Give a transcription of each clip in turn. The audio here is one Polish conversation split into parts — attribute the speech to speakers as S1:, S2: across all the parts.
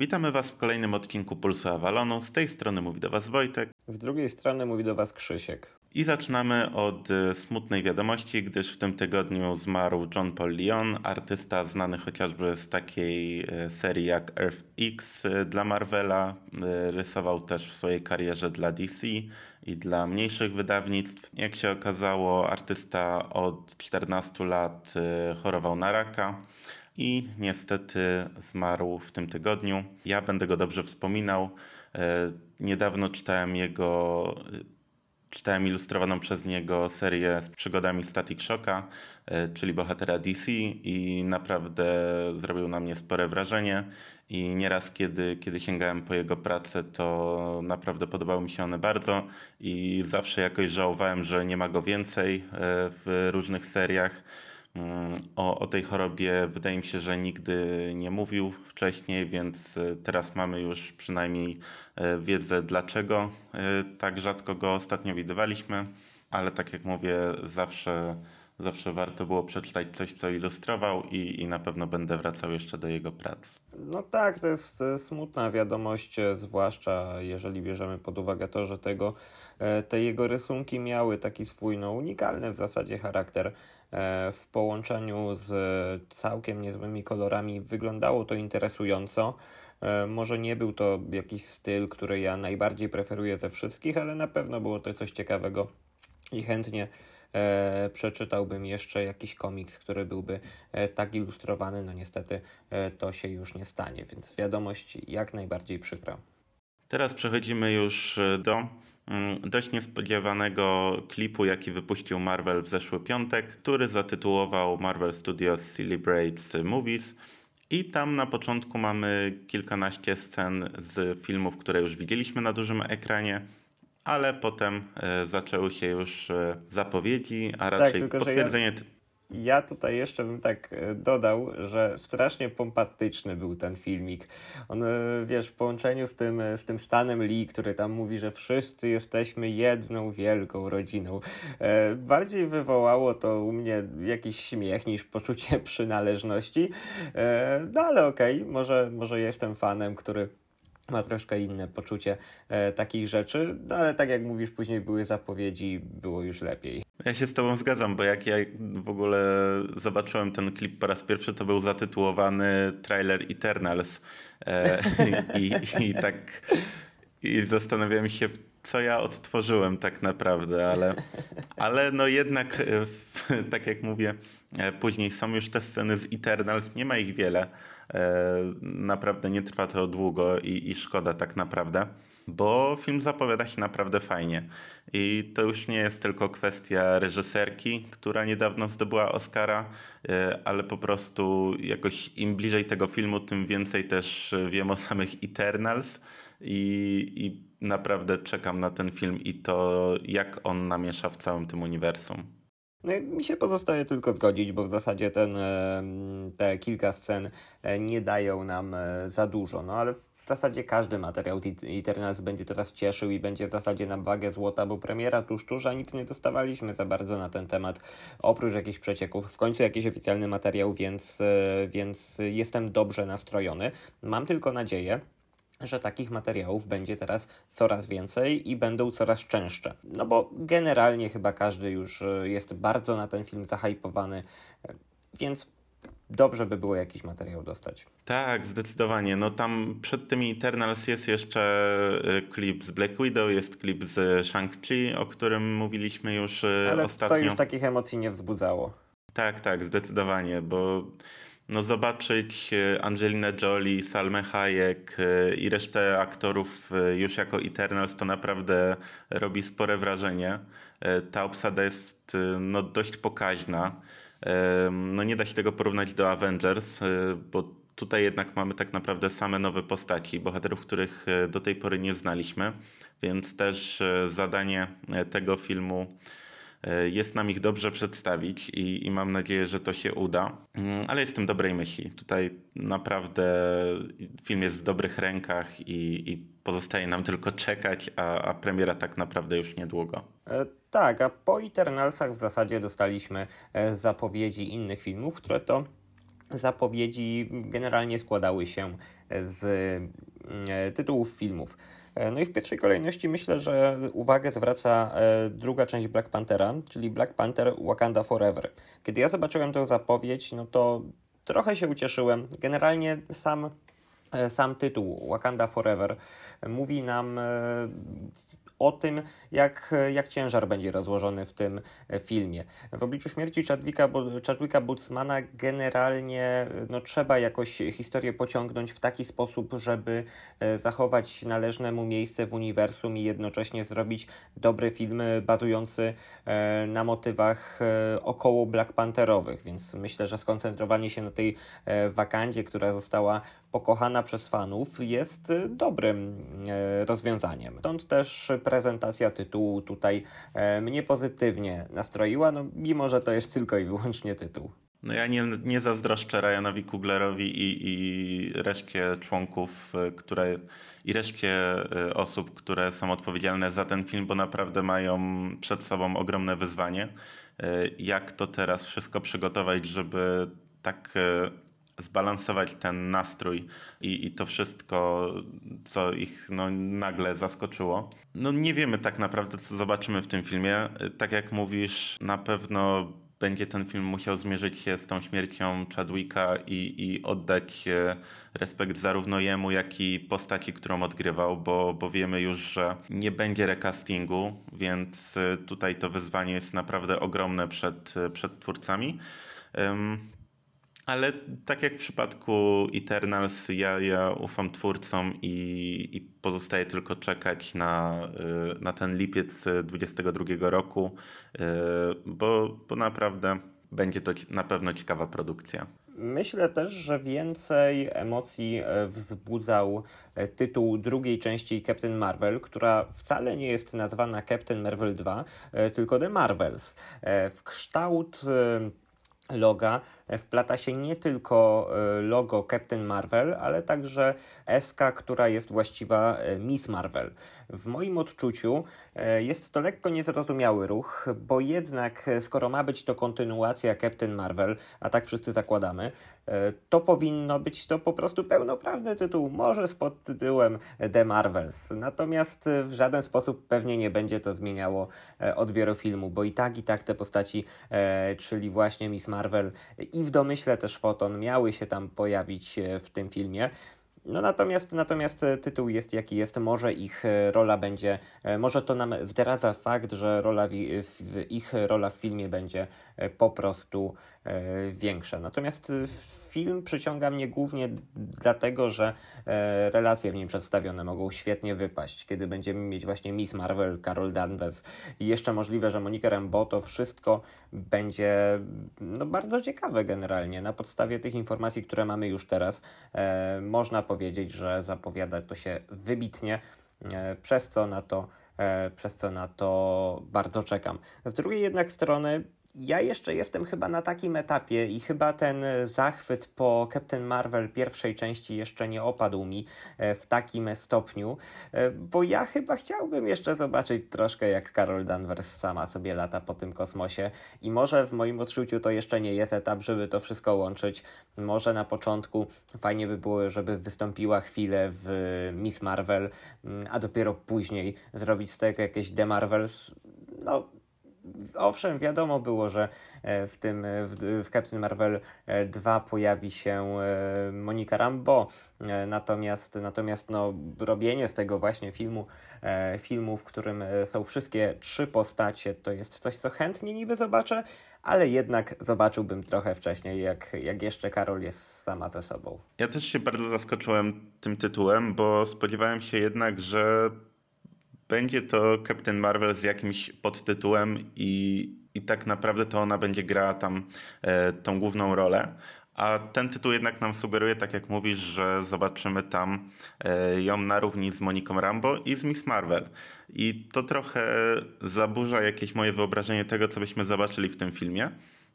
S1: Witamy Was w kolejnym odcinku Pulsu Avalonu. Z tej strony mówi do Was Wojtek.
S2: Z drugiej strony mówi do Was Krzysiek.
S1: I zaczynamy od e, smutnej wiadomości, gdyż w tym tygodniu zmarł John Paul Leon, artysta znany chociażby z takiej e, serii jak Earth X e, dla Marvela. Rysował też w swojej karierze dla DC i dla mniejszych wydawnictw. Jak się okazało, artysta od 14 lat chorował na raka i niestety zmarł w tym tygodniu. Ja będę go dobrze wspominał. Niedawno czytałem jego Czytałem ilustrowaną przez niego serię z przygodami Static Shocka, e, czyli bohatera DC i naprawdę zrobił na mnie spore wrażenie i nieraz kiedy, kiedy sięgałem po jego pracę, to naprawdę podobały mi się one bardzo i zawsze jakoś żałowałem, że nie ma go więcej e, w różnych seriach. O, o tej chorobie wydaje mi się, że nigdy nie mówił wcześniej, więc e, teraz mamy już przynajmniej e, wiedzę, dlaczego e, tak rzadko go ostatnio widywaliśmy, ale tak jak mówię, zawsze, zawsze warto było przeczytać coś, co ilustrował i, i na pewno będę wracał jeszcze do jego prac.
S2: No tak, to jest smutna wiadomość, zwłaszcza jeżeli bierzemy pod uwagę to, że tego, te jego rysunki miały taki swój no, unikalny w zasadzie charakter w połączeniu z całkiem niezłymi kolorami wyglądało to interesująco. E, może nie był to jakiś styl, który ja najbardziej preferuję ze wszystkich, ale na pewno było to coś ciekawego i chętnie e, przeczytałbym jeszcze jakiś komiks, który byłby e, tak ilustrowany. No niestety e, to się już nie stanie, więc wiadomość jak najbardziej przykra.
S1: Teraz przechodzimy już do Mm, dość niespodziewanego klipu, jaki wypuścił Marvel w zeszły piątek, który zatytułował Marvel Studios Celebrates Movies. I tam na początku mamy kilkanaście scen z filmów, które już widzieliśmy na dużym ekranie, ale potem e, zaczęły się już e, zapowiedzi, a raczej tak, potwierdzenie. Ja
S2: ja tutaj jeszcze bym tak e, dodał, że strasznie pompatyczny był ten filmik. On, e, wiesz, w połączeniu z tym, e, z tym Stanem Lee, który tam mówi, że wszyscy jesteśmy jedną wielką rodziną, bardziej wywołało to u mnie jakiś śmiech niż poczucie przynależności. No ale okej, okay, może, może jestem fanem, który ma troszkę inne poczucie e, takich rzeczy, no ale tak jak mówisz, później były zapowiedzi, było już lepiej.
S1: Ja się z Tobą zgadzam, bo jak ja w ogóle zobaczyłem ten klip po raz pierwszy, to był zatytułowany trailer Eternals. E, i, i, tak i zastanawiałem się, co ja odtworzyłem tak naprawdę, ale, ale no jednak, e, tak jak mówię, e, później są już te sceny z Eternals, nie ma ich wiele. E, naprawdę nie trwa to długo i, i szkoda tak naprawdę bo film zapowiada się naprawdę fajnie. I to już nie jest tylko kwestia reżyserki, która niedawno zdobyła Oscara, ale po prostu jakoś im bliżej tego filmu, tym więcej też wiem o samych Eternals i, i naprawdę czekam na ten film i to, jak on namiesza w całym tym uniwersum.
S2: No mi się pozostaje tylko zgodzić, bo w zasadzie ten, te kilka scen e, nie dają nam e, za dużo, no ale w zasadzie każdy materiał Eternals będzie teraz cieszył i będzie w zasadzie na wagę złota, bo premiera tuż tuż, a nic nie dostawaliśmy za bardzo na ten temat, oprócz jakichś przecieków. W końcu jakiś oficjalny materiał, więc, e, więc jestem dobrze nastrojony. Mam tylko nadzieję, że takich materiałów będzie teraz coraz więcej i będą coraz częstsze. No bo generalnie chyba każdy już e, jest bardzo na ten film zahypowany, e, więc dobrze by było jakiś materiał dostać.
S1: Tak, zdecydowanie. No tam przed tymi Eternals jest jeszcze e, klip z Black Widow, jest klip z Shang-Chi, o którym mówiliśmy już
S2: Ale
S1: ostatnio.
S2: to już takich emocji nie wzbudzało.
S1: Tak, tak, zdecydowanie, bo no zobaczyć e, Angelinę Jolie, Salmę Hayek e, i resztę aktorów e, już jako Eternals to naprawdę robi spore wrażenie. Ta obsada jest no, dość pokaźna. No nie da się tego porównać do Avengers, bo tutaj jednak mamy tak naprawdę same nowe postaci, bohaterów, których do tej pory nie znaliśmy, więc też zadanie tego filmu jest nam ich dobrze przedstawić i, i, mam nadzieję, że to się uda. Mm, ale jestem dobrej myśli. Tutaj naprawdę film jest w dobrych rękach i, i pozostaje nam tylko czekać, a, a, premiera tak naprawdę już niedługo.
S2: E, tak, a po Eternalsach w zasadzie dostaliśmy e, zapowiedzi innych filmów, które to zapowiedzi generalnie składały się z e, tytułów filmów. E, No i w pierwszej kolejności myślę, że uwagę zwraca e, druga część Black Panthera, czyli Black Panther Wakanda Forever. Kiedy ja zobaczyłem tę zapowiedź, no to trochę się ucieszyłem. Generalnie sam, e, sam tytuł Wakanda Forever mówi nam o tym, jak, jak ciężar będzie rozłożony w tym filmie. W obliczu śmierci Chadwicka, Chadwicka generalnie no, trzeba jakoś historię pociągnąć w taki sposób, żeby e, zachować należne mu miejsce w uniwersum i jednocześnie zrobić dobry film bazujący e, na motywach e, około Black Pantherowych, więc myślę, że skoncentrowanie się na tej wakandzie, która została pokochana przez fanów, jest e, dobrym e, rozwiązaniem. Stąd też prezentacja tytułu tutaj e, mnie pozytywnie nastroiła, no, mimo że to jest tylko i wyłącznie tytuł.
S1: No ja nie, nie zazdroszczę Ryanowi Kuglerowi i, i reszcie członków, y, które i reszcie y, osób, które są odpowiedzialne za ten film, bo naprawdę mają przed sobą ogromne wyzwanie. Y, Jak to teraz wszystko przygotować, żeby tak y, zbalansować ten nastrój i, i to wszystko, co ich no, nagle zaskoczyło. No nie wiemy tak naprawdę, co zobaczymy w tym filmie. Tak jak mówisz, na pewno będzie ten film musiał zmierzyć się z tą śmiercią Chadwicka i, i oddać e, respekt zarówno jemu, jak i postaci, którą odgrywał, bo, bo wiemy już, że nie będzie recastingu, więc e, tutaj to wyzwanie jest naprawdę ogromne przed, e, przed twórcami. Ale tak jak w przypadku Eternals, ja, ja ufam twórcom i, i pozostaje tylko czekać na, y, na ten lipiec 2022 roku, y, bo, bo naprawdę będzie to na pewno ciekawa produkcja.
S2: Myślę też, że więcej emocji e, wzbudzał e, tytuł drugiej części Captain Marvel, która wcale nie jest nazwana Captain Marvel 2, e, tylko The Marvels. W kształt loga wplata się nie tylko e, logo Captain Marvel, ale także eska, która jest właściwa e, Miss Marvel. W moim odczuciu e, jest to lekko niezrozumiały ruch, bo jednak e, skoro ma być to kontynuacja Captain Marvel, a tak wszyscy zakładamy, e, to powinno być to po prostu pełnoprawny tytuł, może z podtytułem The Marvels. Natomiast e, w żaden sposób pewnie nie będzie to zmieniało e, odbioru filmu, bo i tak, i tak te postaci, e, czyli właśnie Miss Marvel i w domyśle też Foton miały się tam pojawić e, w tym filmie. No natomiast, natomiast e, tytuł jest jaki jest, może ich e, rola będzie, może to nam zdradza fakt, że rola w, ich rola w filmie będzie po prostu większa. Natomiast e, film przyciąga mnie głównie dlatego, że e, relacje w nim przedstawione mogą świetnie wypaść, kiedy będziemy mieć właśnie Miss Marvel, Carol Danvers i jeszcze możliwe, że Monika Rambeau, to wszystko będzie no, bardzo ciekawe generalnie. Na podstawie tych informacji, które mamy już teraz, e, można powiedzieć, że zapowiada to się wybitnie, e, przez co na to e, przez co na to bardzo czekam. Z drugiej jednak strony, ja jeszcze jestem chyba na takim etapie i chyba ten e, zachwyt po Captain Marvel pierwszej części jeszcze nie opadł mi e, w takim stopniu, e, bo ja chyba chciałbym jeszcze zobaczyć troszkę jak Carol Danvers sama sobie lata po tym kosmosie i może w moim odczuciu to jeszcze nie jest etap, żeby to wszystko łączyć. Może na początku fajnie by było, żeby wystąpiła chwilę w Miss Marvel, mm, a dopiero później zrobić z tego jakieś The Marvels. No, Owszem, wiadomo było, że e, w tym e, w, w Captain Marvel e, 2 pojawi się e, Monika Rambeau. E, Natomiast, natomiast no, robienie z tego właśnie filmu, e, filmu, w którym e, są wszystkie trzy postacie, to jest coś, co chętnie niby zobaczę, ale jednak zobaczyłbym trochę wcześniej, jak, jak jeszcze Karol jest sama ze sobą.
S1: Ja też się bardzo zaskoczyłem tym tytułem, bo spodziewałem się jednak, że będzie to Captain Marvel z jakimś podtytułem i, i tak naprawdę to ona będzie grała tam e, tą główną rolę. A ten tytuł jednak nam sugeruje, tak jak mówisz, że zobaczymy tam e, ją na równi z Moniką Rambo i z Miss Marvel. I to trochę zaburza jakieś moje wyobrażenie tego, co byśmy zobaczyli w tym filmie.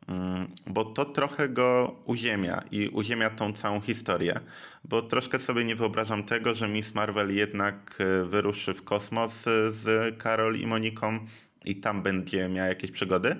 S1: Mm, Bo to trochę go uziemia i uziemia tą całą historię, bo troszkę sobie nie wyobrażam tego, że Miss Marvel jednak e, wyruszy w kosmos e, z Karol i Moniką i tam będzie miała jakieś przygody,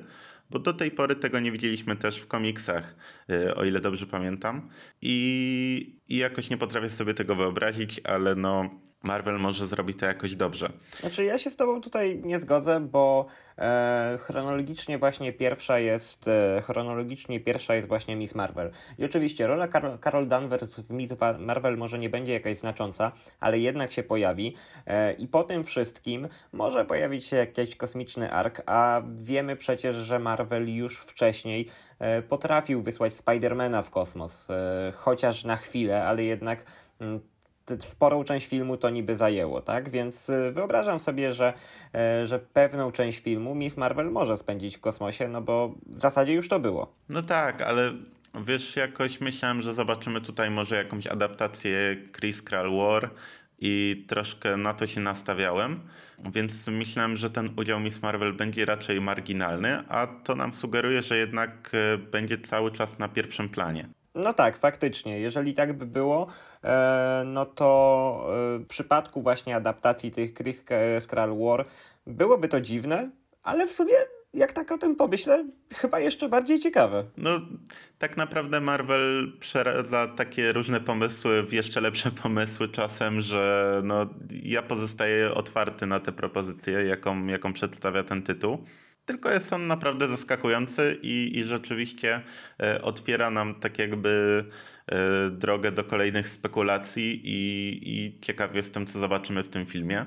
S1: bo do tej pory tego nie widzieliśmy też w komiksach, y, o ile dobrze pamiętam. I, i jakoś nie potrafię sobie tego wyobrazić, ale no Marvel może zrobi to jakoś dobrze.
S2: Znaczy, ja się z Tobą tutaj nie zgodzę, bo e, chronologicznie właśnie pierwsza jest e, chronologicznie pierwsza jest właśnie Miss Marvel. I oczywiście rola Carol, Carol Danvers w Miss Marvel może nie będzie jakaś znacząca, ale jednak się pojawi e, i po tym wszystkim może pojawić się jakiś kosmiczny ark, a wiemy przecież, że Marvel już wcześniej e, potrafił wysłać Spidermana w kosmos, e, chociaż na chwilę, ale jednak. Sporą część filmu to niby zajęło, tak? Więc y, wyobrażam sobie, że, e, że pewną część filmu Miss Marvel może spędzić w kosmosie, no bo w zasadzie już to było.
S1: No tak, ale wiesz, jakoś myślałem, że zobaczymy tutaj może jakąś adaptację Chris Kral War i troszkę na to się nastawiałem, więc myślałem, że ten udział Miss Marvel będzie raczej marginalny, a to nam sugeruje, że jednak e, będzie cały czas na pierwszym planie.
S2: No tak, faktycznie. Jeżeli tak by było, no to e, w przypadku właśnie adaptacji tych Chris Skral War byłoby to dziwne, ale w sumie jak tak o tym pomyślę, chyba jeszcze bardziej ciekawe.
S1: No, tak naprawdę Marvel przeradza takie różne pomysły w jeszcze lepsze pomysły czasem, że no, ja pozostaję otwarty na te propozycje, jaką, jaką przedstawia ten tytuł. Tylko jest on naprawdę zaskakujący i, i rzeczywiście e, otwiera nam tak jakby e, drogę do kolejnych spekulacji i, i ciekaw jestem, co zobaczymy w tym filmie.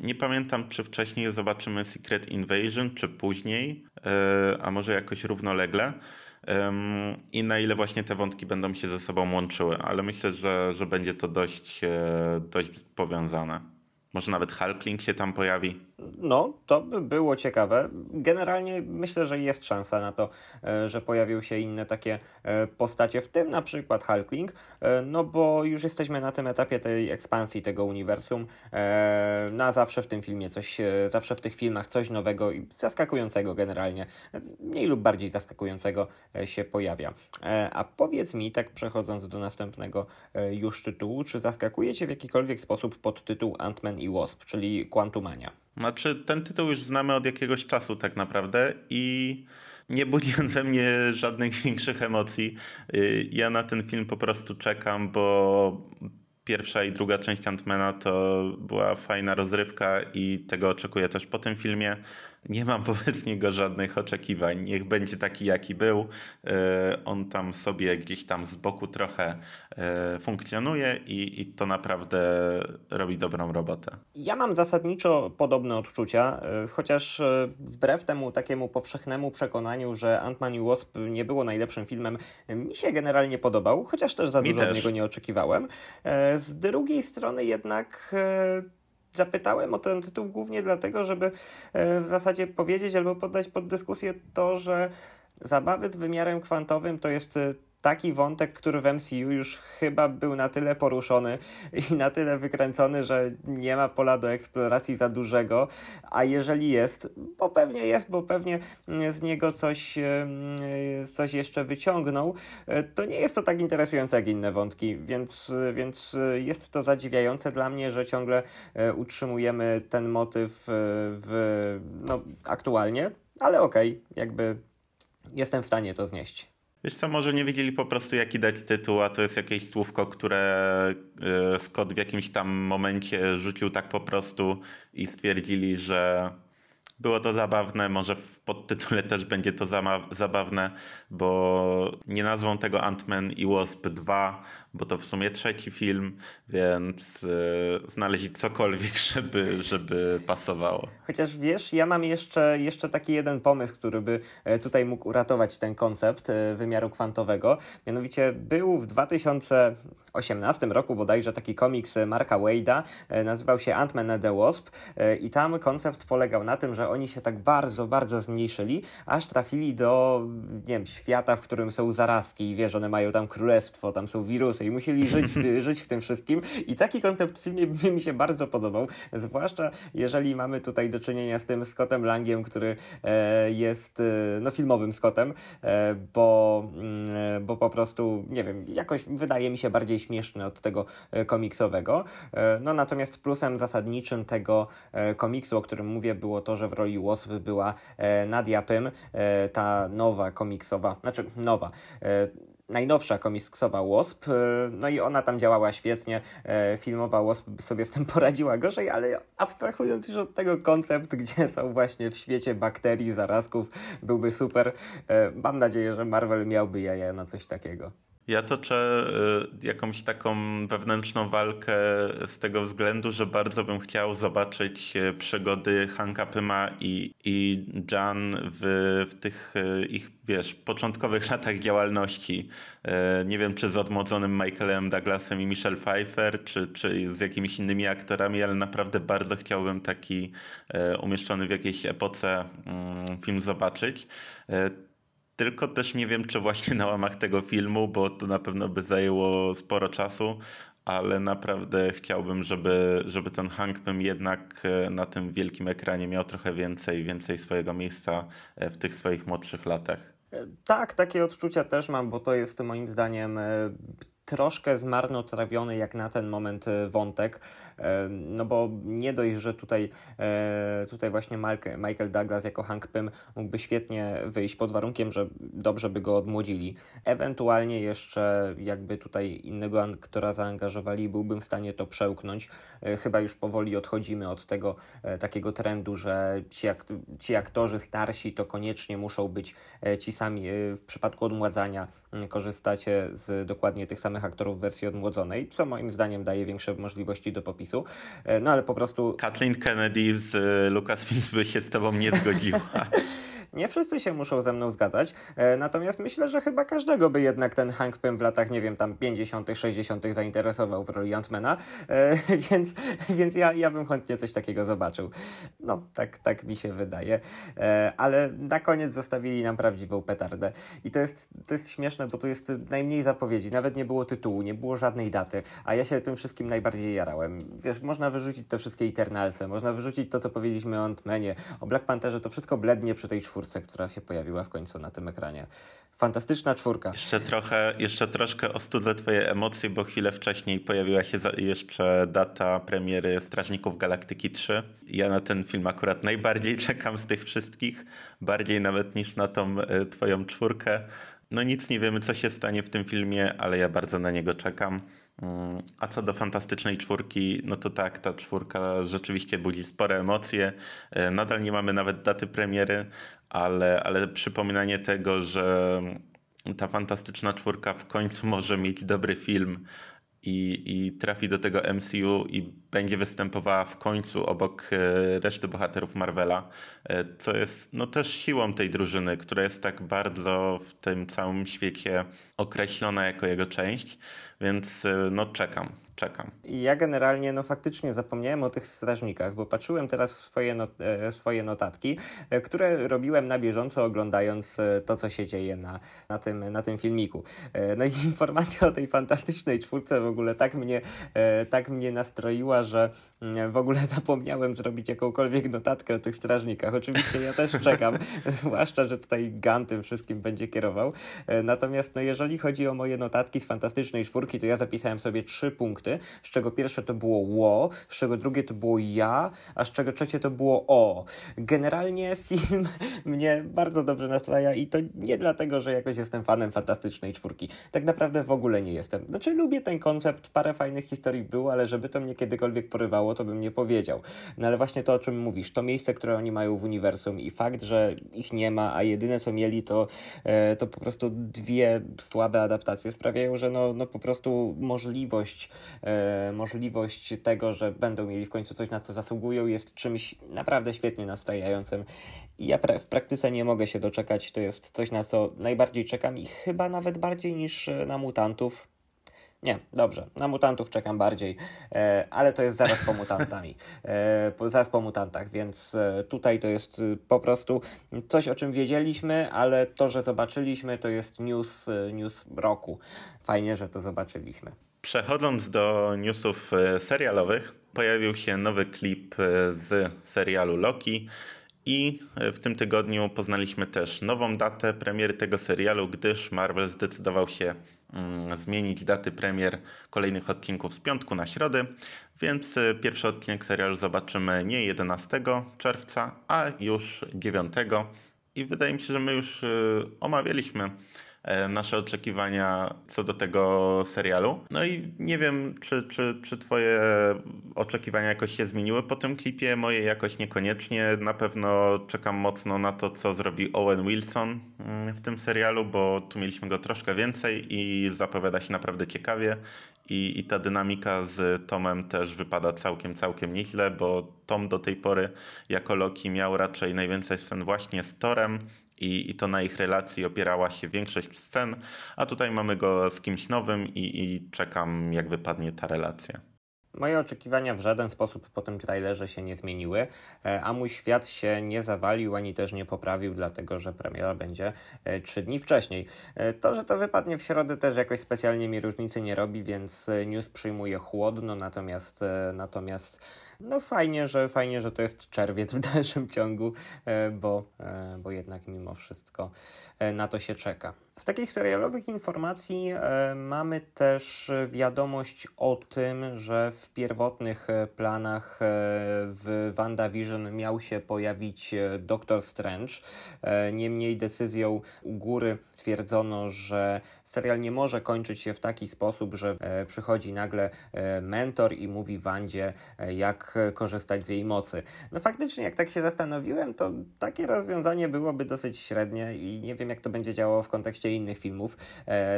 S1: Nie pamiętam, czy wcześniej zobaczymy Secret Invasion, czy później, e, a może jakoś równolegle. I na ile właśnie te wątki będą się ze sobą łączyły, ale myślę, że, że będzie to dość, dość powiązane. Może nawet Hulkling się tam pojawi.
S2: No, to by było ciekawe. Generalnie myślę, że jest szansa na to, e, że pojawią się inne takie e, postacie, w tym na przykład Hulkling, e, no bo już jesteśmy na tym etapie tej ekspansji tego uniwersum. Na zawsze w tym filmie coś, zawsze w tych filmach coś nowego i zaskakującego generalnie, mniej lub bardziej zaskakującego się pojawia. A powiedz mi, tak przechodząc do następnego już tytułu, czy zaskakuje Cię w jakikolwiek sposób pod tytuł Ant-Man i Wasp, czyli Quantumania?
S1: Znaczy, ten tytuł już znamy od jakiegoś czasu tak naprawdę i nie budzi on we mnie żadnych większych emocji. Y, ja na ten film po prostu czekam, bo pierwsza i druga część Antmana to była fajna rozrywka i tego oczekuję też po tym filmie. Nie mam wobec niego żadnych oczekiwań. Niech będzie taki, jaki był. E, on tam sobie gdzieś tam z boku trochę e, funkcjonuje i, i to naprawdę robi dobrą robotę.
S2: Ja mam zasadniczo podobne odczucia, e, chociaż wbrew temu takiemu powszechnemu przekonaniu, że Ant-Man i Wasp nie było najlepszym filmem, mi się generalnie podobał, chociaż też za mi dużo też. od niego nie oczekiwałem. Z drugiej strony jednak zapytałem o ten tytuł głównie dlatego, żeby e, w zasadzie powiedzieć albo poddać pod dyskusję to, że zabawy z wymiarem kwantowym to jest e, taki wątek, który w MCU już chyba był na tyle poruszony i na tyle wykręcony, że nie ma pola do eksploracji za dużego, a jeżeli jest, bo pewnie jest, bo pewnie z niego coś, coś jeszcze wyciągnął, to nie jest to tak interesujące jak inne wątki, więc, więc jest to zadziwiające dla mnie, że ciągle e, utrzymujemy ten motyw e, w, no, aktualnie, ale okej, okay, jakby jestem w stanie to znieść.
S1: Wiesz co, może nie wiedzieli po prostu jaki dać tytuł, a to jest jakieś słówko, które e, Scott w jakimś tam momencie rzucił tak po prostu i stwierdzili, że było to zabawne, może w podtytule też będzie to zabawne, bo nie nazwą tego Ant-Man i Wasp 2, bo to w sumie trzeci film, więc yy, znaleźli cokolwiek, żeby, żeby pasowało.
S2: Chociaż wiesz, ja mam jeszcze, jeszcze taki jeden pomysł, który by e, tutaj mógł uratować ten koncept e, wymiaru kwantowego. Mianowicie był w 2018 roku bodajże taki komiks Marka Wade'a, e, nazywał się Ant-Man and the Wasp i tam koncept polegał na tym, że oni się tak bardzo, bardzo zmniejszyli, aż trafili do, nie wiem, świata, w którym są zarazki i wiesz, one mają tam królestwo, tam są wirusy i musieli żyć, żyć w tym wszystkim. I taki koncept w filmie by mi się bardzo podobał, zwłaszcza jeżeli mamy tutaj do czynienia z tym Scottem Langiem, który e, jest e, no, filmowym Scottem, e, bo, mm, bo po prostu, nie wiem, jakoś wydaje mi się bardziej śmieszny od tego komiksowego. No natomiast plusem zasadniczym tego komiksu, o którym mówię, było to, że w roli Wasp była Nadia Pym, ta nowa komiksowa, znaczy nowa, najnowsza komiksowa Wasp, e, no i ona tam działała świetnie, e, filmowa Wasp sobie z tym poradziła gorzej, ale abstrahując już od tego koncept, gdzie są właśnie w świecie bakterii, zarazków, byłby super. E, mam nadzieję, że Marvel miałby jaja na coś takiego.
S1: Ja toczę y, jakąś taką wewnętrzną walkę z tego względu, że bardzo bym chciał zobaczyć y, przygody Hanka Pyma i, i Jan w, w tych y, ich, wiesz, początkowych latach działalności. Nie wiem, czy z odmłodzonym Michaelem Douglasem i Michelle Pfeiffer, czy, czy z jakimiś innymi aktorami, ale naprawdę bardzo chciałbym taki umieszczony w jakiejś epoce mm, film zobaczyć. Tylko też nie wiem, czy właśnie na łamach tego filmu, bo to na pewno by zajęło sporo czasu, ale naprawdę chciałbym, żeby, żeby ten Hank Pym jednak e, na tym wielkim ekranie miał trochę więcej, więcej swojego miejsca e, w tych swoich młodszych latach.
S2: E, tak, takie odczucia też mam, bo to jest moim zdaniem troszkę zmarnotrawiony jak na ten moment wątek. No bo nie dość, że tutaj, e, tutaj właśnie Michael Douglas jako Hank Pym mógłby świetnie wyjść pod warunkiem, że dobrze by go odmłodzili. Ewentualnie jeszcze jakby tutaj innego aktora zaangażowali, byłbym w stanie to przełknąć. E, chyba już powoli odchodzimy od tego e, takiego trendu, że ci, ci aktorzy starsi to koniecznie muszą być ci sami. W przypadku odmładzania korzystacie z dokładnie tych samych aktorów w wersji odmłodzonej, co moim zdaniem daje większe możliwości do popisu. E, no ale po prostu.
S1: Kathleen Kennedy z e, Lucasfilms by się z tobą nie zgodziła.
S2: Nie wszyscy się muszą ze mną zgadzać, e, natomiast myślę, że chyba każdego by jednak ten Hank Pym w latach, nie wiem, tam 50., 60. zainteresował w roli Antmana, więc, więc ja, ja bym chętnie coś takiego zobaczył. No, tak, tak mi się wydaje. Ale na koniec zostawili nam prawdziwą petardę. I to jest, to jest śmieszne, bo tu jest najmniej zapowiedzi, nawet nie było tytułu, nie było żadnej daty, a ja się tym wszystkim najbardziej jarałem. Wiesz, można wyrzucić te wszystkie Eternalse, można wyrzucić to, co powiedzieliśmy o Antmanie, o Black Pantherze, to wszystko blednie przy tej czwórce czwórce, która się pojawiła w końcu na tym ekranie. Fantastyczna czwórka.
S1: Jeszcze trochę, jeszcze troszkę ostudzę twoje emocje, bo chwilę wcześniej pojawiła się jeszcze data premiery Strażników Galaktyki 3. Ja na ten film akurat najbardziej czekam z tych wszystkich, bardziej nawet niż na tą e, twoją czwórkę. No nic nie wiemy, co się stanie w tym filmie, ale ja bardzo na niego czekam. A co do fantastycznej czwórki, no to tak, ta czwórka rzeczywiście budzi spore emocje. E, nadal nie mamy nawet daty premiery, ale, ale przypominanie tego, że ta fantastyczna czwórka w końcu może mieć dobry film i, i trafi do tego MCU i będzie występowała w końcu obok e, reszty bohaterów Marvela, e, co jest no też siłą tej drużyny, która jest tak bardzo w tym całym świecie określona jako jego część, więc e, no czekam czekam.
S2: Ja generalnie, no faktycznie zapomniałem o tych strażnikach, bo patrzyłem teraz w swoje, not e, swoje notatki, e, które robiłem na bieżąco oglądając e, to, co się dzieje na, na, tym, na tym filmiku. No i informacja o tej fantastycznej czwórce w ogóle tak mnie, tak mnie nastroiła, że mm, w ogóle zapomniałem zrobić jakąkolwiek notatkę o tych strażnikach. Oczywiście ja też czekam, zwłaszcza, że tutaj Gun tym wszystkim będzie kierował. Natomiast no, jeżeli chodzi o moje notatki z fantastycznej czwórki, to ja zapisałem sobie trzy punkty z czego pierwsze to było ło, z czego drugie to było ja, a z czego trzecie to było o. Generalnie film mnie bardzo dobrze nastraja i to nie dlatego, że jakoś jestem fanem fantastycznej czwórki. Tak naprawdę w ogóle nie jestem. Znaczy lubię ten koncept, parę fajnych historii było, ale żeby to mnie kiedykolwiek porywało, to bym nie powiedział. No ale właśnie to, o czym mówisz, to miejsce, które oni mają w uniwersum i fakt, że ich nie ma, a jedyne co mieli to, e, to po prostu dwie słabe adaptacje sprawiają, że no, no po prostu możliwość możliwość tego, że będą mieli w końcu coś, na co zasługują, jest czymś naprawdę świetnie nastrajającym. I ja w praktyce nie mogę się doczekać. To jest coś, na co najbardziej czekam i chyba nawet bardziej niż na mutantów. Nie, dobrze. Na mutantów czekam bardziej, e, ale to jest zaraz po mutantami. E, zaraz po mutantach, więc e, tutaj to jest e, po prostu coś, o czym wiedzieliśmy, ale to, że zobaczyliśmy, to jest news, news roku. Fajnie, że to zobaczyliśmy.
S1: Przechodząc do newsów serialowych, pojawił się nowy klip z serialu Loki. I w tym tygodniu poznaliśmy też nową datę premiery tego serialu, gdyż Marvel zdecydował się zmienić daty premier kolejnych odcinków z piątku na środę. Więc e, pierwszy odcinek serialu zobaczymy nie 11 czerwca, a już 9. I wydaje mi się, że my już e, omawialiśmy nasze oczekiwania co do tego serialu. No i nie wiem, czy, czy, czy Twoje oczekiwania jakoś się zmieniły po tym klipie. Moje jakoś niekoniecznie. Na pewno czekam mocno na to, co zrobi Owen Wilson mm, w tym serialu, bo tu mieliśmy go troszkę więcej i zapowiada się naprawdę ciekawie. I, I ta dynamika z Tomem też wypada całkiem, całkiem nieźle, bo Tom do tej pory jako Loki miał raczej najwięcej scen właśnie z Torem i, i to na ich relacji opierała się większość scen, a tutaj mamy go z kimś nowym i, i czekam, jak wypadnie ta relacja.
S2: Moje oczekiwania w żaden sposób po tym trailerze się nie zmieniły, e, a mój świat się nie zawalił ani też nie poprawił, dlatego że premiera będzie e, trzy dni wcześniej. E, To, że to wypadnie w środę też jakoś specjalnie mi różnicy nie robi, więc e, news przyjmuję chłodno, natomiast e, natomiast no fajnie, że fajnie, że to jest czerwiec w dalszym ciągu, e, bo, e, bo jednak mimo wszystko e, na to się czeka. Z takich serialowych informacji mamy też wiadomość o tym, że w pierwotnych planach w WandaVision miał się pojawić Doctor Strange. Niemniej decyzją u góry stwierdzono, że serial nie może kończyć się w taki sposób, że e, przychodzi nagle e, mentor i mówi Wandzie, e, jak korzystać z jej mocy. No faktycznie, jak tak się zastanowiłem, to takie rozwiązanie byłoby dosyć średnie i nie wiem, jak to będzie działało w kontekście innych filmów.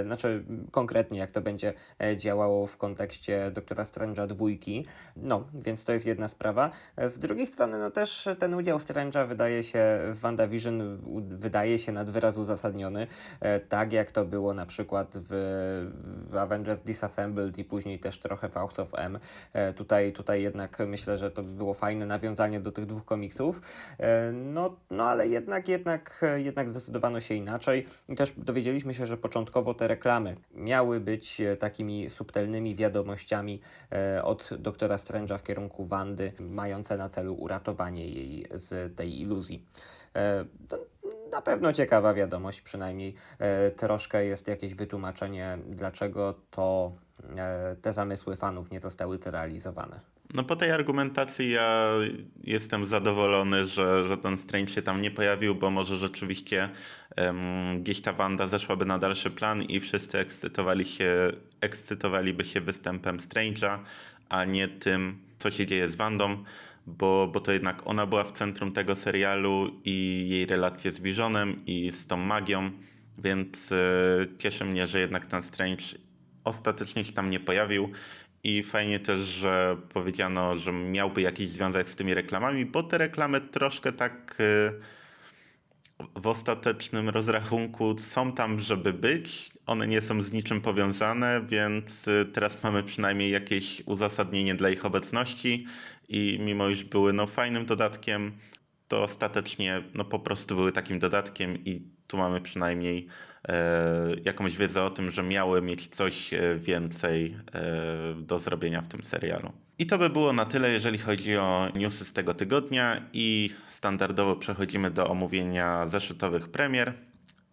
S2: Znaczy, konkretnie, jak to będzie działało w kontekście Doktora Strange'a dwójki. No, więc to jest jedna sprawa. Z drugiej strony, no też ten udział Strange'a wydaje się w WandaVision wydaje się nad wyraz uzasadniony, tak jak to było na przykład w, w Avengers Disassembled i później też trochę w House of M. E, Tutaj, tutaj jednak myślę, że to by było fajne nawiązanie do tych dwóch komiksów. E, No, no ale jednak, jednak, jednak zdecydowano się inaczej i też dowiedzieliśmy się, że początkowo te reklamy miały być e, takimi subtelnymi wiadomościami od doktora Strange'a w kierunku Wandy, mające na celu uratowanie jej z tej iluzji. Na pewno ciekawa wiadomość, przynajmniej e, troszkę jest jakieś wytłumaczenie, dlaczego to e, te zamysły fanów nie zostały zrealizowane.
S1: No po tej argumentacji ja jestem zadowolony, że, że ten Strange się tam nie pojawił, bo może rzeczywiście em, gdzieś ta Wanda zeszłaby na dalszy plan i wszyscy ekscytowali się, ekscytowaliby się występem Strange'a, a nie tym, co się dzieje z Wandą, bo, bo to jednak ona była w centrum tego serialu i jej relacje z Visionem i z tą magią, więc e, cieszy mnie, że jednak ten Strange ostatecznie się tam nie pojawił. I fajnie też, że powiedziano, że miałby jakiś związek z tymi reklamami, bo te reklamy troszkę tak y, w ostatecznym rozrachunku są tam, żeby być. One nie są z niczym powiązane, więc y, teraz mamy przynajmniej jakieś uzasadnienie dla ich obecności i mimo iż były no, fajnym dodatkiem, to ostatecznie no, po prostu były takim dodatkiem i tu mamy przynajmniej e, jakąś wiedzę o tym, że miały mieć coś e, więcej e, do zrobienia w tym serialu. I to by było na tyle, jeżeli chodzi o newsy z tego tygodnia i standardowo przechodzimy do omówienia zeszytowych premier.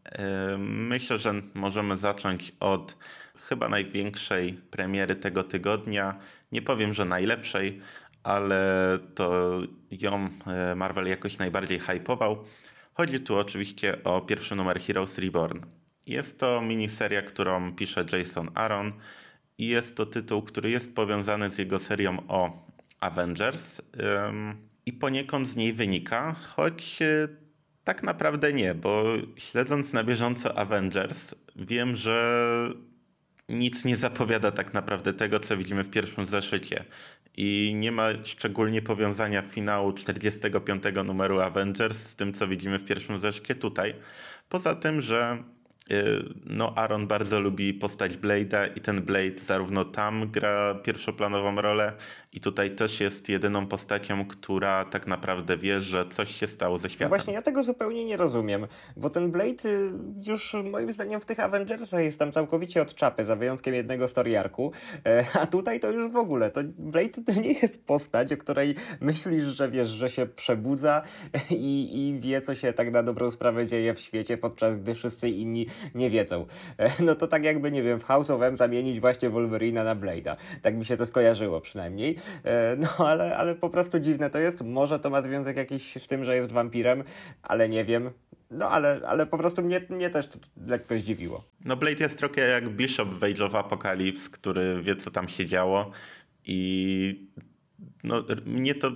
S1: E, Myślę, że możemy zacząć od chyba największej premiery tego tygodnia. Nie powiem, że najlepszej, ale to ją e, Marvel jakoś najbardziej hypował. Chodzi tu oczywiście o pierwszy numer Heroes Reborn. Jest to miniseria, którą pisze Jason Aaron i jest to tytuł, który jest powiązany z jego serią o Avengers i poniekąd z niej wynika, choć y, tak naprawdę nie, bo śledząc na bieżąco Avengers, wiem, że nic nie zapowiada tak naprawdę tego, co widzimy w pierwszym zeszycie. I nie ma szczególnie powiązania finału 45 numeru Avengers z tym, co widzimy w pierwszym zeszycie tutaj. Poza tym, że no Aaron bardzo lubi postać Blade'a i ten Blade zarówno tam gra pierwszoplanową rolę i tutaj też jest jedyną postacią, która tak naprawdę wie, że coś się stało ze światem.
S2: No właśnie, ja tego zupełnie nie rozumiem, bo ten Blade y, już moim zdaniem w tych Avengersach jest tam całkowicie od czapy, za wyjątkiem jednego story arku, e, a tutaj to już w ogóle, to Blade to nie jest postać, o której myślisz, że wiesz, że się przebudza i, i wie, co się tak na dobrą sprawę dzieje w świecie, podczas gdy wszyscy inni nie wiedzą. E, no to tak jakby, nie wiem, w House of M zamienić właśnie Wolverina na Blade'a. Tak mi się to skojarzyło przynajmniej. E, no ale, ale po prostu dziwne to jest. Może to ma związek jakiś z tym, że jest wampirem, ale nie wiem. No ale, ale po prostu mnie, mnie też to lekko zdziwiło.
S1: No Blade jest trochę jak Bishop w Age of Apocalypse, który wie co tam się działo i no mnie to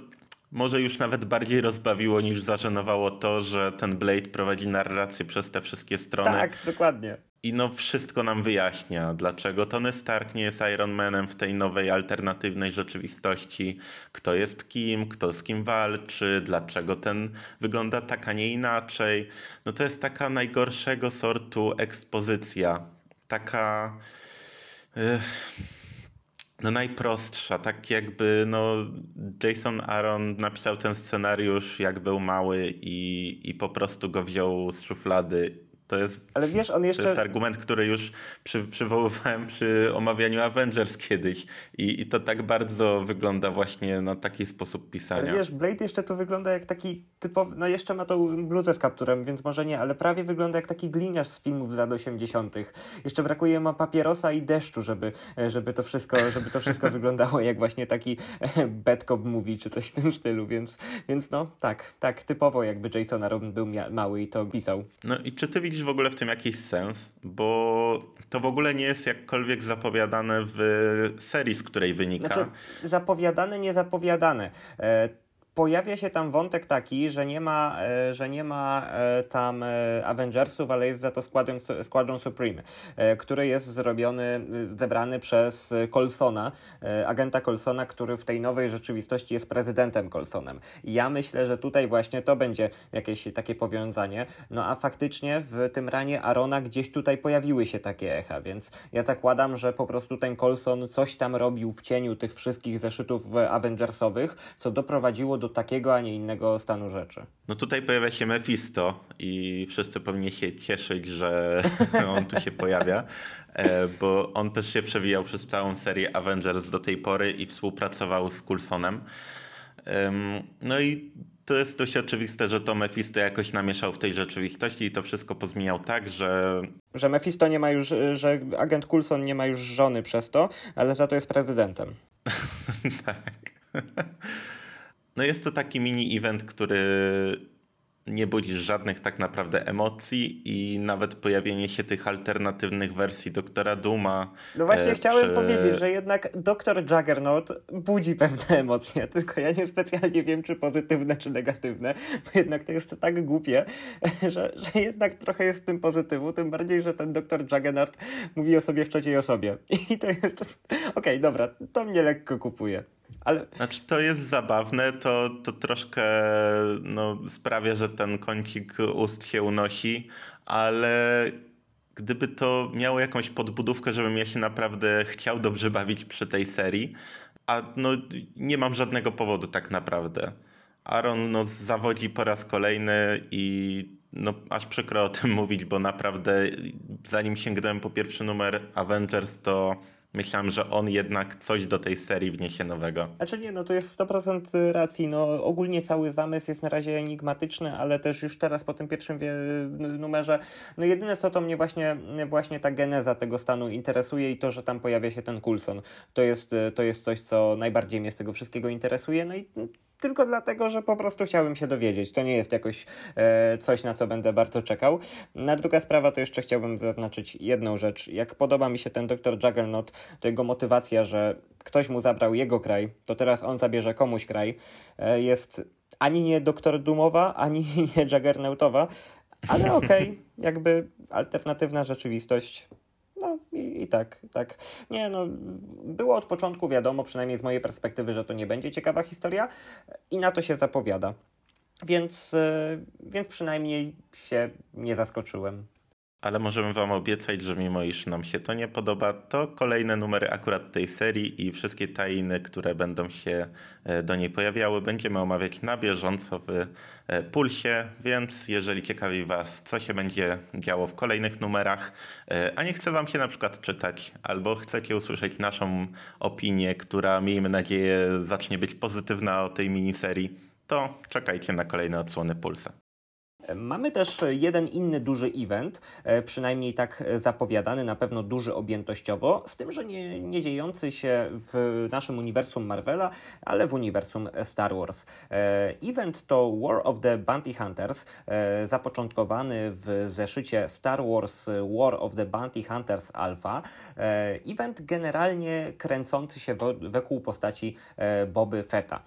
S1: może już nawet bardziej rozbawiło niż zażenowało to, że ten Blade prowadzi narrację przez te wszystkie strony.
S2: Tak, dokładnie.
S1: I no wszystko nam wyjaśnia, dlaczego Tony Stark nie jest Iron Manem w tej nowej, alternatywnej rzeczywistości, kto jest kim, kto z kim walczy, dlaczego ten wygląda tak, a nie inaczej. No to jest taka najgorszego sortu ekspozycja. Taka... No najprostsza, tak jakby no Jason Aaron napisał ten scenariusz jak był mały i, i po prostu go wziął z szuflady to jest,
S2: Ale wiesz, on jeszcze...
S1: to jest argument, który już przy, przywoływałem przy omawianiu Avengers kiedyś. I, I to tak bardzo wygląda właśnie na taki sposób pisania.
S2: Ale wiesz, Blade jeszcze tu wygląda jak taki typowy, no jeszcze ma tą bluzę z kapturem, więc może nie, ale prawie wygląda jak taki gliniarz z filmów z lat 80. Jeszcze brakuje ma papierosa i deszczu, żeby, żeby to wszystko, żeby to wszystko wyglądało jak właśnie taki bad cop movie czy coś w tym stylu, więc, więc no tak, tak, typowo jakby Jason Aaron był mały i to pisał.
S1: No i czy ty widzisz w ogóle w tym jakiś sens? Bo to w ogóle nie jest jakkolwiek zapowiadane w serii, z której wynika.
S2: Znaczy, zapowiadane, nie zapowiadane. E, pojawia się tam wątek taki, że nie ma, e, że nie ma e, tam e, Avengersów, ale jest za to Squadron, Squadron Supreme, który jest zrobiony, zebrany przez Colsona, agenta Colsona, który w tej nowej rzeczywistości jest prezydentem Colsonem. Ja myślę, że tutaj właśnie to będzie jakieś takie powiązanie. No a faktycznie w tym ranie Arona gdzieś tutaj pojawiły się takie echa, więc ja zakładam, że po prostu ten Colson coś tam robił w cieniu tych wszystkich zeszytów Avengersowych, co doprowadziło do do takiego, a nie innego stanu rzeczy.
S1: No tutaj pojawia się Mephisto i wszyscy powinni się cieszyć, że on tu się pojawia, e, bo on też się przewijał przez całą serię Avengers do tej pory i współpracował z Coulsonem. No i to jest dość oczywiste, że to Mephisto jakoś namieszał w tej rzeczywistości i to wszystko pozmieniał tak, że...
S2: Że Mephisto nie ma już, że agent Coulson nie ma już żony przez to, ale za to jest prezydentem.
S1: tak. No jest to taki mini event, który nie budzi żadnych tak naprawdę emocji i nawet pojawienie się tych alternatywnych wersji Doktora Duma.
S2: No właśnie e, chciałem powiedzieć, że jednak Doktor Juggernaut budzi pewne emocje, tylko ja nie specjalnie wiem, czy pozytywne, czy negatywne, bo jednak to jest tak głupie, że, że jednak trochę jest w tym pozytywu, tym bardziej, że ten Doktor Juggernaut mówi o sobie w trzeciej osobie. I to jest... Okej, okay, dobra, to mnie lekko kupuje. Ale...
S1: Znaczy to jest zabawne, to, to troszkę no, sprawia, że ten kącik ust się unosi, ale gdyby to miało jakąś podbudówkę, żebym ja się naprawdę chciał dobrze bawić przy tej serii, a no nie mam żadnego powodu tak naprawdę. Aaron no, zawodzi po raz kolejny i no, aż przykro o tym mówić, bo naprawdę zanim sięgnąłem po pierwszy numer Avengers, to myślałem, że on jednak coś do tej serii wniesie nowego.
S2: Znaczy nie, no to jest 100% racji. No ogólnie cały zamysł jest na razie enigmatyczny, ale też już teraz po tym pierwszym numerze, no jedyne co to mnie właśnie, właśnie ta geneza tego stanu interesuje i to, że tam pojawia się ten Coulson. To jest, to jest coś, co najbardziej mnie z tego wszystkiego interesuje. No i tylko dlatego, że po prostu chciałbym się dowiedzieć. To nie jest jakoś e, coś, na co będę bardzo czekał. Na druga sprawa to jeszcze chciałbym zaznaczyć jedną rzecz. Jak podoba mi się ten doktor Juggernaut, to jego motywacja, że ktoś mu zabrał jego kraj, to teraz on zabierze komuś kraj, e, jest ani nie doktor Dumowa, ani nie Juggernautowa, ale okej, okay, jakby alternatywna rzeczywistość no i, tak, tak. Nie, no, było od początku wiadomo, przynajmniej z mojej perspektywy, że to nie będzie ciekawa historia i na to się zapowiada. Więc, yy, więc przynajmniej się nie zaskoczyłem.
S1: Ale możemy Wam obiecać, że mimo iż nam się to nie podoba, to kolejne numery akurat tej serii i wszystkie tajny, które będą się e, do niej pojawiały, będziemy omawiać na bieżąco w e, Pulsie, więc jeżeli ciekawi Was, co się będzie działo w kolejnych numerach, e, a nie chce Wam się na przykład czytać, albo chcecie usłyszeć naszą opinię, która miejmy nadzieję zacznie być pozytywna o tej miniserii, to czekajcie na kolejne odsłony Pulsa.
S2: Mamy też jeden inny duży event, e, przynajmniej tak zapowiadany, na pewno duży objętościowo, z tym, że nie, nie dziejący się w naszym uniwersum Marvela, ale w uniwersum Star Wars. E, event to War of the Bounty Hunters, e, zapoczątkowany w zeszycie Star Wars War of the Bounty Hunters Alpha. Event generalnie kręcący się wokół postaci Boby Fetta.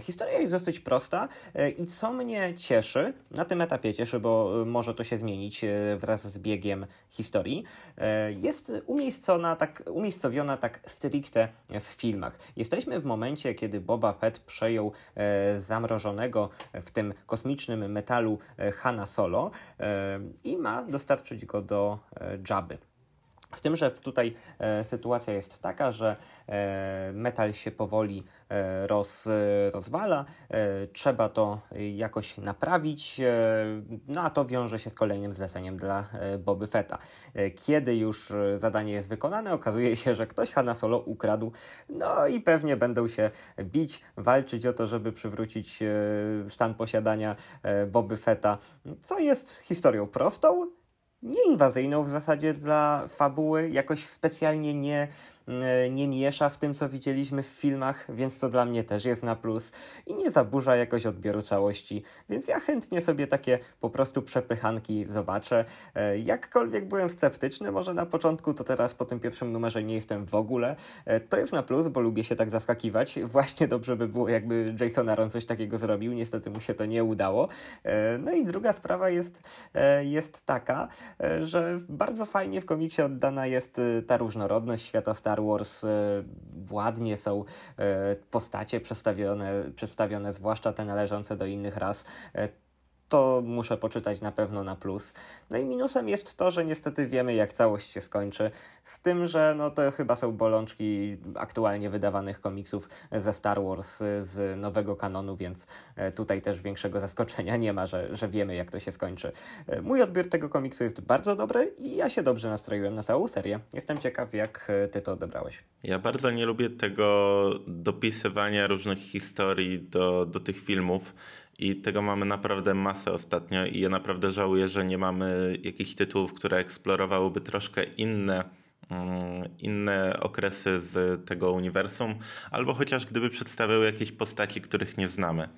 S2: Historia jest dosyć prosta i co mnie cieszy na tym etapie cieszy, bo y, może to się zmienić y, wraz z biegiem historii, y, jest umiejscowiona tak, umiejscowiona tak stricte w filmach. Jesteśmy w momencie, kiedy Boba Fett przejął zamrożonego w tym kosmicznym metalu Hanna Solo i ma dostarczyć go do Jabby. Z tym, że tutaj e, sytuacja jest taka, że e, metal się powoli e, roz, rozwala, e, trzeba to jakoś naprawić, e, no a to wiąże się z kolejnym zleceniem dla e, Boby Fetta. Kiedy już zadanie jest wykonane, okazuje się, że ktoś Hanna Solo ukradł, no i pewnie będą się bić, walczyć o to, żeby przywrócić stan posiadania Boby Fetta, co jest historią prostą, nieinwazyjną w zasadzie dla fabuły, jakoś specjalnie nie nie miesza w tym, co widzieliśmy w filmach, więc to dla mnie też jest na plus i nie zaburza jakoś odbioru całości, więc ja chętnie sobie takie po prostu przepychanki zobaczę. E, jakkolwiek byłem sceptyczny może na początku, to teraz po tym pierwszym numerze nie jestem w ogóle. E, to jest na plus, bo lubię się tak zaskakiwać. Właśnie dobrze by było, jakby Jason Aaron coś takiego zrobił, niestety mu się to nie udało. No i druga sprawa jest, jest taka, że bardzo fajnie w komiksie oddana jest ta różnorodność świata Star Star Wars e, ładnie są e, postacie przedstawione, przedstawione, zwłaszcza te należące do innych ras e, to muszę poczytać na pewno na plus. No i minusem jest to, że niestety wiemy, jak całość się skończy. Z tym, że no to chyba są bolączki aktualnie wydawanych komiksów ze Star Wars, z nowego kanonu, więc tutaj też większego zaskoczenia nie ma, że, że wiemy, jak to się skończy. Mój odbiór tego komiksu jest bardzo dobry i ja się dobrze nastroiłem na całą serię. Jestem ciekaw, jak ty to odebrałeś.
S1: Ja bardzo nie lubię tego dopisywania różnych historii do, do tych filmów i tego mamy naprawdę masę ostatnio i ja naprawdę żałuję, że nie mamy jakichś tytułów, które eksplorowałyby troszkę inne mm, inne okresy z tego uniwersum, albo chociaż gdyby przedstawiały jakieś postaci, których nie znamy.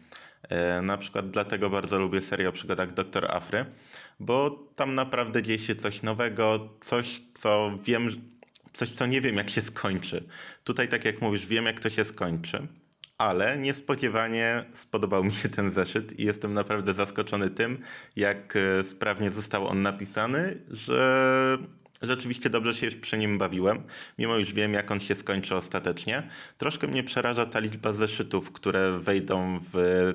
S1: E, na przykład dlatego bardzo lubię serię o przygodach Dr. Afry, bo tam naprawdę dzieje się coś nowego, coś co wiem, coś co nie wiem jak się skończy. Tutaj tak jak mówisz, wiem jak to się skończy ale niespodziewanie spodobał mi się ten zeszyt i jestem naprawdę zaskoczony tym, jak e, sprawnie został on napisany, że rzeczywiście dobrze się przy nim bawiłem, mimo już wiem, jak on się skończy ostatecznie. Troszkę mnie przeraża ta liczba zeszytów, które wejdą w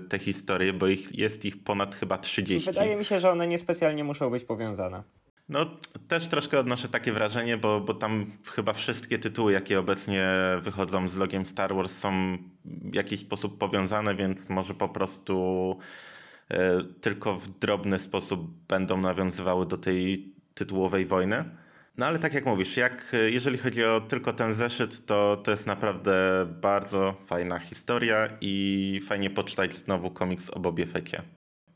S1: te historie, bo ich, jest ich ponad chyba 30.
S2: Wydaje mi się, że one niespecjalnie muszą być powiązane.
S1: No, też troszkę odnoszę takie wrażenie, bo, bo tam chyba wszystkie tytuły, jakie obecnie wychodzą z logiem Star Wars, są w jakiś sposób powiązane, więc może po prostu e, tylko w drobny sposób będą nawiązywały do tej tytułowej wojny. No ale tak jak mówisz, jak, jeżeli chodzi o tylko ten zeszyt, to to jest naprawdę bardzo fajna historia i fajnie poczytać znowu komiks o Bobie Fecie.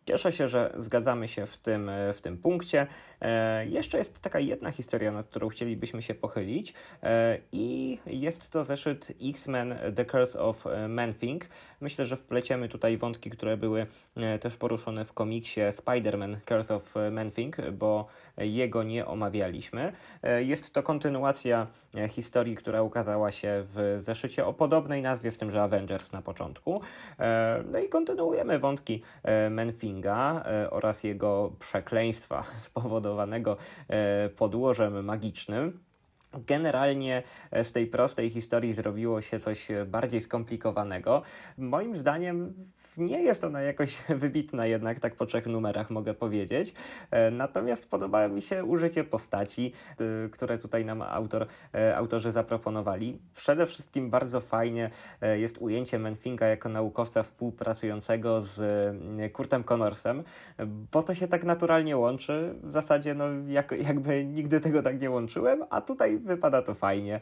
S2: Cieszę się, że zgadzamy się w tym, w tym punkcie. E, jeszcze jest taka jedna historia, nad którą chcielibyśmy się pochylić e, i jest to zeszyt X-Men The Curse of Man-Thing. Myślę, że wpleciemy tutaj wątki, które były e, też poruszone w komiksie Spider-Man Curse of Man-Thing, bo jego nie omawialiśmy. Jest to kontynuacja historii, która ukazała się w zeszycie o podobnej nazwie, z tym, że Avengers na początku. No i kontynuujemy wątki Manfinga oraz jego przekleństwa spowodowane e, podłożem magicznym. generalnie z tej prostej historii zrobiło się coś bardziej skomplikowanego. Moim zdaniem nie jest ona jakoś wybitna jednak, tak po trzech numerach mogę powiedzieć. E, natomiast podoba mi się użycie postaci, e, które tutaj nam autor, e, autorzy zaproponowali. Przede wszystkim bardzo fajnie jest ujęcie Menfinga jako naukowca współpracującego z Kurtem Connorsem, bo to się tak naturalnie łączy. W zasadzie no, jak, jakby nigdy tego tak nie łączyłem, a tutaj wypada to fajnie.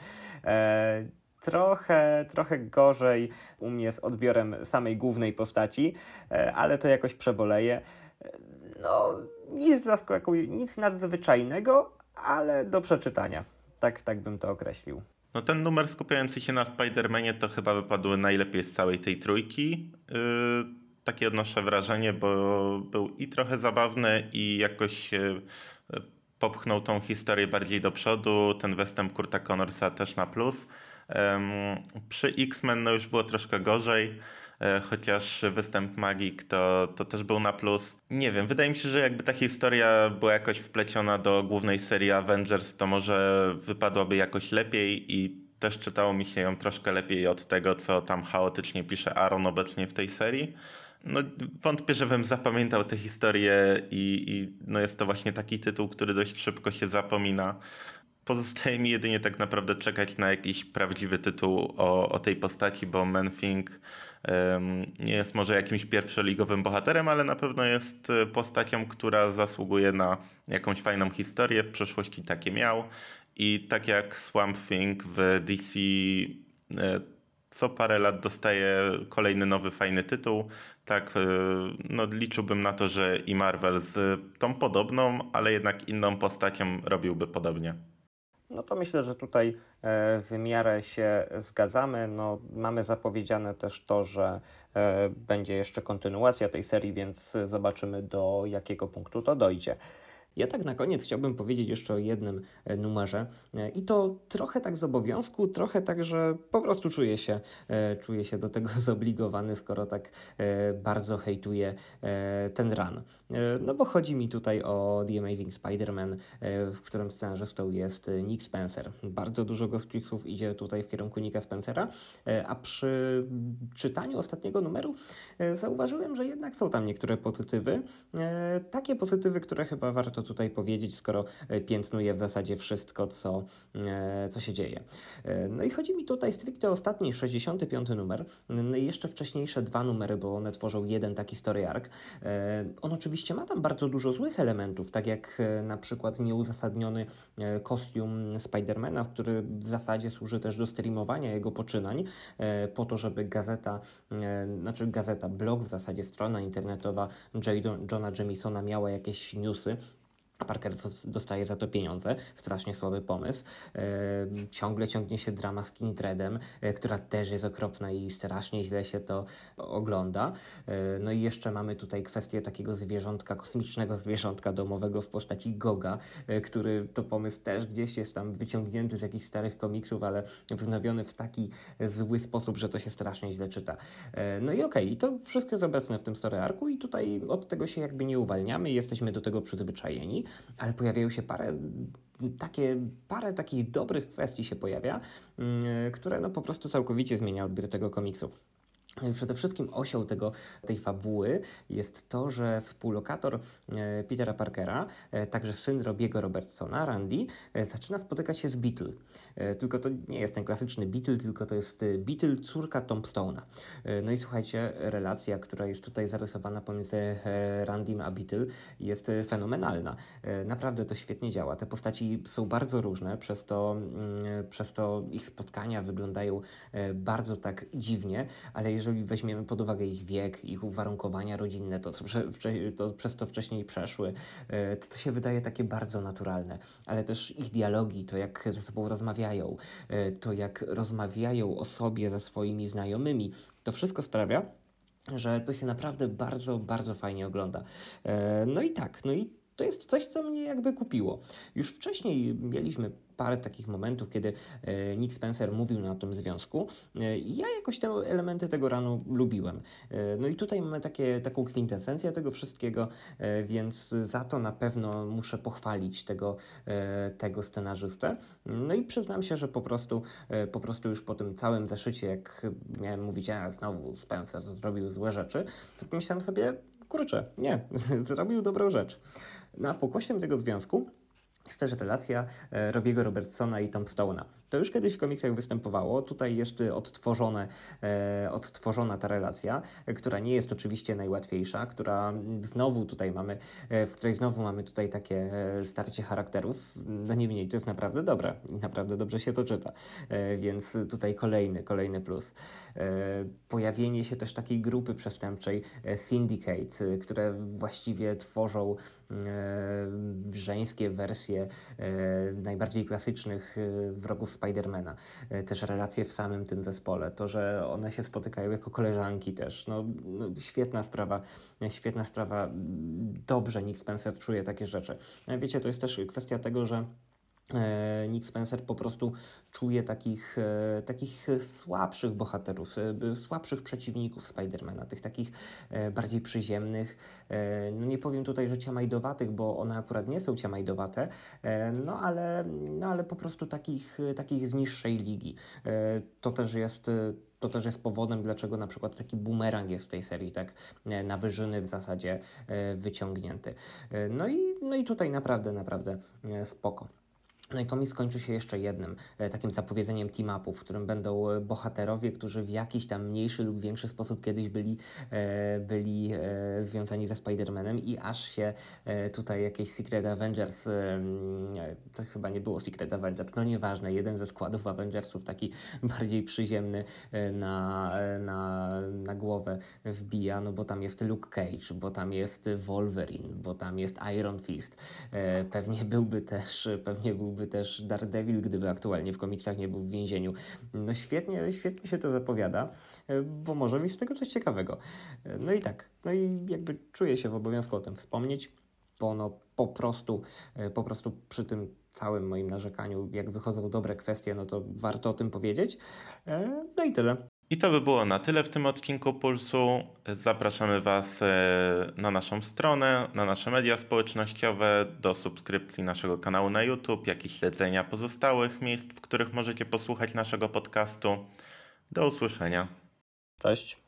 S2: Trochę, trochę gorzej u mnie z odbiorem samej głównej postaci, e, ale to jakoś przeboleje. E, no, nic, nic nadzwyczajnego, ale do przeczytania. Tak, tak bym to określił.
S1: No ten numer skupiający się na Spider-Manie to chyba wypadły najlepiej z całej tej trójki. Yy, takie odnoszę wrażenie, bo był i trochę zabawny i jakoś yy, popchnął tą historię bardziej do przodu. Ten występ Kurta Connorsa też na plus. Przy X-Men no już było troszkę gorzej, e, chociaż występ Magik to, to też był na plus. Nie wiem, wydaje mi się, że jakby ta historia była jakoś wpleciona do głównej serii Avengers, to może wypadłaby jakoś lepiej i też czytało mi się ją troszkę lepiej od tego, co tam chaotycznie pisze Aaron obecnie w tej serii. No, wątpię, żebym zapamiętał tę historię i, i no jest to właśnie taki tytuł, który dość szybko się zapomina. Pozostaje mi jedynie tak naprawdę czekać na jakiś prawdziwy tytuł o, o tej postaci, bo Menfing um, nie jest może jakimś pierwszoligowym bohaterem, ale na pewno jest e, postacią, która zasługuje na jakąś fajną historię. W przeszłości takie miał. I tak jak Swamp Thing w DC e, co parę lat dostaje kolejny nowy fajny tytuł, tak e, no, liczyłbym na to, że i Marvel z tą podobną, ale jednak inną postacią robiłby podobnie.
S2: No to myślę, że tutaj e, w miarę się zgadzamy. No, mamy zapowiedziane też to, że e, będzie jeszcze kontynuacja tej serii, więc zobaczymy do jakiego punktu to dojdzie. Ja tak na koniec chciałbym powiedzieć jeszcze o jednym e, numerze e, i to trochę tak z obowiązku, trochę tak, że po prostu czuję się, e, czuję się do tego zobligowany, skoro tak bardzo hejtuję ten run. No bo chodzi mi tutaj o The Amazing Spider-Man, w którym scenarzystą jest Nick Spencer. Bardzo dużo komiksów idzie tutaj w kierunku Nicka Spencera, a przy czytaniu ostatniego numeru zauważyłem, że jednak są tam niektóre pozytywy. Takie pozytywy, które chyba warto tutaj powiedzieć, skoro e, piętnuje w zasadzie wszystko, co, e, co się dzieje. E, no i chodzi mi tutaj stricte o ostatni, 65 numer, no i jeszcze wcześniejsze dwa numery, bo one tworzą jeden taki story arc. On oczywiście ma tam bardzo dużo złych elementów, tak jak na przykład nieuzasadniony kostium Spidermana, który w zasadzie służy też do streamowania jego poczynań, po to, żeby gazeta, znaczy gazeta, blog w zasadzie, strona internetowa J. Johna Jamisona miała jakieś newsy, Parker dostaje za to pieniądze. Strasznie słaby pomysł. ciągle ciągnie się drama z Kindredem, e, która też jest okropna i strasznie źle się to ogląda. E, no i jeszcze mamy tutaj kwestię takiego zwierzątka, kosmicznego zwierzątka domowego w postaci Goga, e, który to pomysł też gdzieś jest tam wyciągnięty z jakichś starych komiksów, ale wznowiony w taki zły sposób, że to się strasznie źle czyta. no i okej, okay, i to wszystko jest obecne w tym story arku i tutaj od tego się jakby nie uwalniamy, jesteśmy do tego przyzwyczajeni ale pojawiają się parę takie, parę takich dobrych kwestii się pojawia, mm, które no po prostu całkowicie zmienia odbiór tego komiksu. Przede wszystkim osią tego, tej fabuły jest to, że współlokator e, Petera Parkera, e, także syn Robiego Robertsona, Randy, e, zaczyna spotykać się z Beatle. Tylko to nie jest ten klasyczny Beatle, tylko to jest Beatle, córka Tombstone'a. No i słuchajcie, relacja, która jest tutaj zarysowana pomiędzy Randym a Beatle jest fenomenalna. Naprawdę to świetnie działa. Te postaci są bardzo różne, przez to, mm, przez to ich spotkania wyglądają bardzo tak dziwnie, ale jeżeli jeżeli weźmiemy pod uwagę ich wiek, ich uwarunkowania rodzinne, to, co prze, to przez to wcześniej przeszły, e, to to się wydaje takie bardzo naturalne. Ale też ich dialogi, to jak ze sobą rozmawiają, e, to jak rozmawiają o sobie ze swoimi znajomymi, to wszystko sprawia, że to się naprawdę bardzo, bardzo fajnie ogląda. E, no i tak, no i to jest coś, co mnie jakby kupiło. Już wcześniej mieliśmy parę takich momentów, kiedy e, Nick Spencer mówił na tym związku. E, Ja jakoś te elementy tego ranu lubiłem. E, No i tutaj mamy takie, taką kwintesencję tego wszystkiego, więc za to na pewno muszę pochwalić tego, tego scenarzystę. No i przyznam się, że po prostu, po prostu już po tym całym zaszycie, jak miałem mówić, a znowu Spencer zrobił złe rzeczy, to pomyślałem sobie, kurczę, nie, zrobił dobrą rzecz. Na pokłosiem tego związku jest też relacja e, Robiego Robertsona i Tom Stone'a. To już kiedyś w komiksach występowało. Tutaj jest odtworzone, e, odtworzona ta relacja, e, która nie jest oczywiście najłatwiejsza, która znowu tutaj mamy, w której znowu mamy tutaj takie starcie charakterów. No niemniej to jest naprawdę dobre i naprawdę dobrze się to czyta. Więc tutaj kolejny, kolejny plus. Pojawienie się też takiej grupy przestępczej Syndicate, które właściwie tworzą żeńskie wersje e, najbardziej klasycznych e, wrogów Spidermana. E, Też relacje w samym tym zespole. To, że one się spotykają jako koleżanki też. No, no, świetna sprawa, świetna sprawa. Dobrze Nick Spencer czuje takie rzeczy. Wiecie, to jest też kwestia tego, że Nick Spencer po prostu czuje takich, e, takich słabszych bohaterów, e, słabszych przeciwników Spidermana, tych takich e, bardziej przyziemnych. e, No nie powiem tutaj, że ciamajdowatych, bo one akurat nie są ciamajdowate, e, no ale, no ale po prostu takich, takich z niższej ligi. E, To też jest e, to też jest powodem, dlaczego na przykład taki bumerang jest w tej serii tak e, na wyżyny w zasadzie e, wyciągnięty. E, No i, no i tutaj naprawdę, naprawdę e, spoko. No komiks kończy się jeszcze jednym, e, takim zapowiedzeniem team-upu, w którym będą e, bohaterowie, którzy w jakiś tam mniejszy lub większy sposób kiedyś byli, e, byli związani ze Spider-Manem i aż się tutaj jakieś Secret Avengers, nie, to chyba nie było Secret Avengers, no nieważne, jeden ze składów Avengersów, taki bardziej przyziemny na, na, na głowę wbija, no bo tam jest Luke Cage, bo tam jest Wolverine, bo tam jest Iron Fist, pewnie byłby też, pewnie byłby też Daredevil, gdyby aktualnie w komiksach nie był w więzieniu. No świetnie, świetnie się to zapowiada, e, bo może mieć z tego coś ciekawego. E, No i tak, no i jakby czuję się w obowiązku o tym wspomnieć, bo no po prostu, e, po prostu przy tym całym moim narzekaniu, jak wychodzą dobre kwestie, no to warto o tym powiedzieć. No i tyle.
S1: I to by było na tyle w tym odcinku Pulsu. Zapraszamy Was e, na naszą stronę, na nasze media społecznościowe, do subskrypcji naszego kanału na YouTube, jak i śledzenia pozostałych miejsc, w których możecie posłuchać naszego podcastu. Do usłyszenia.
S2: Cześć.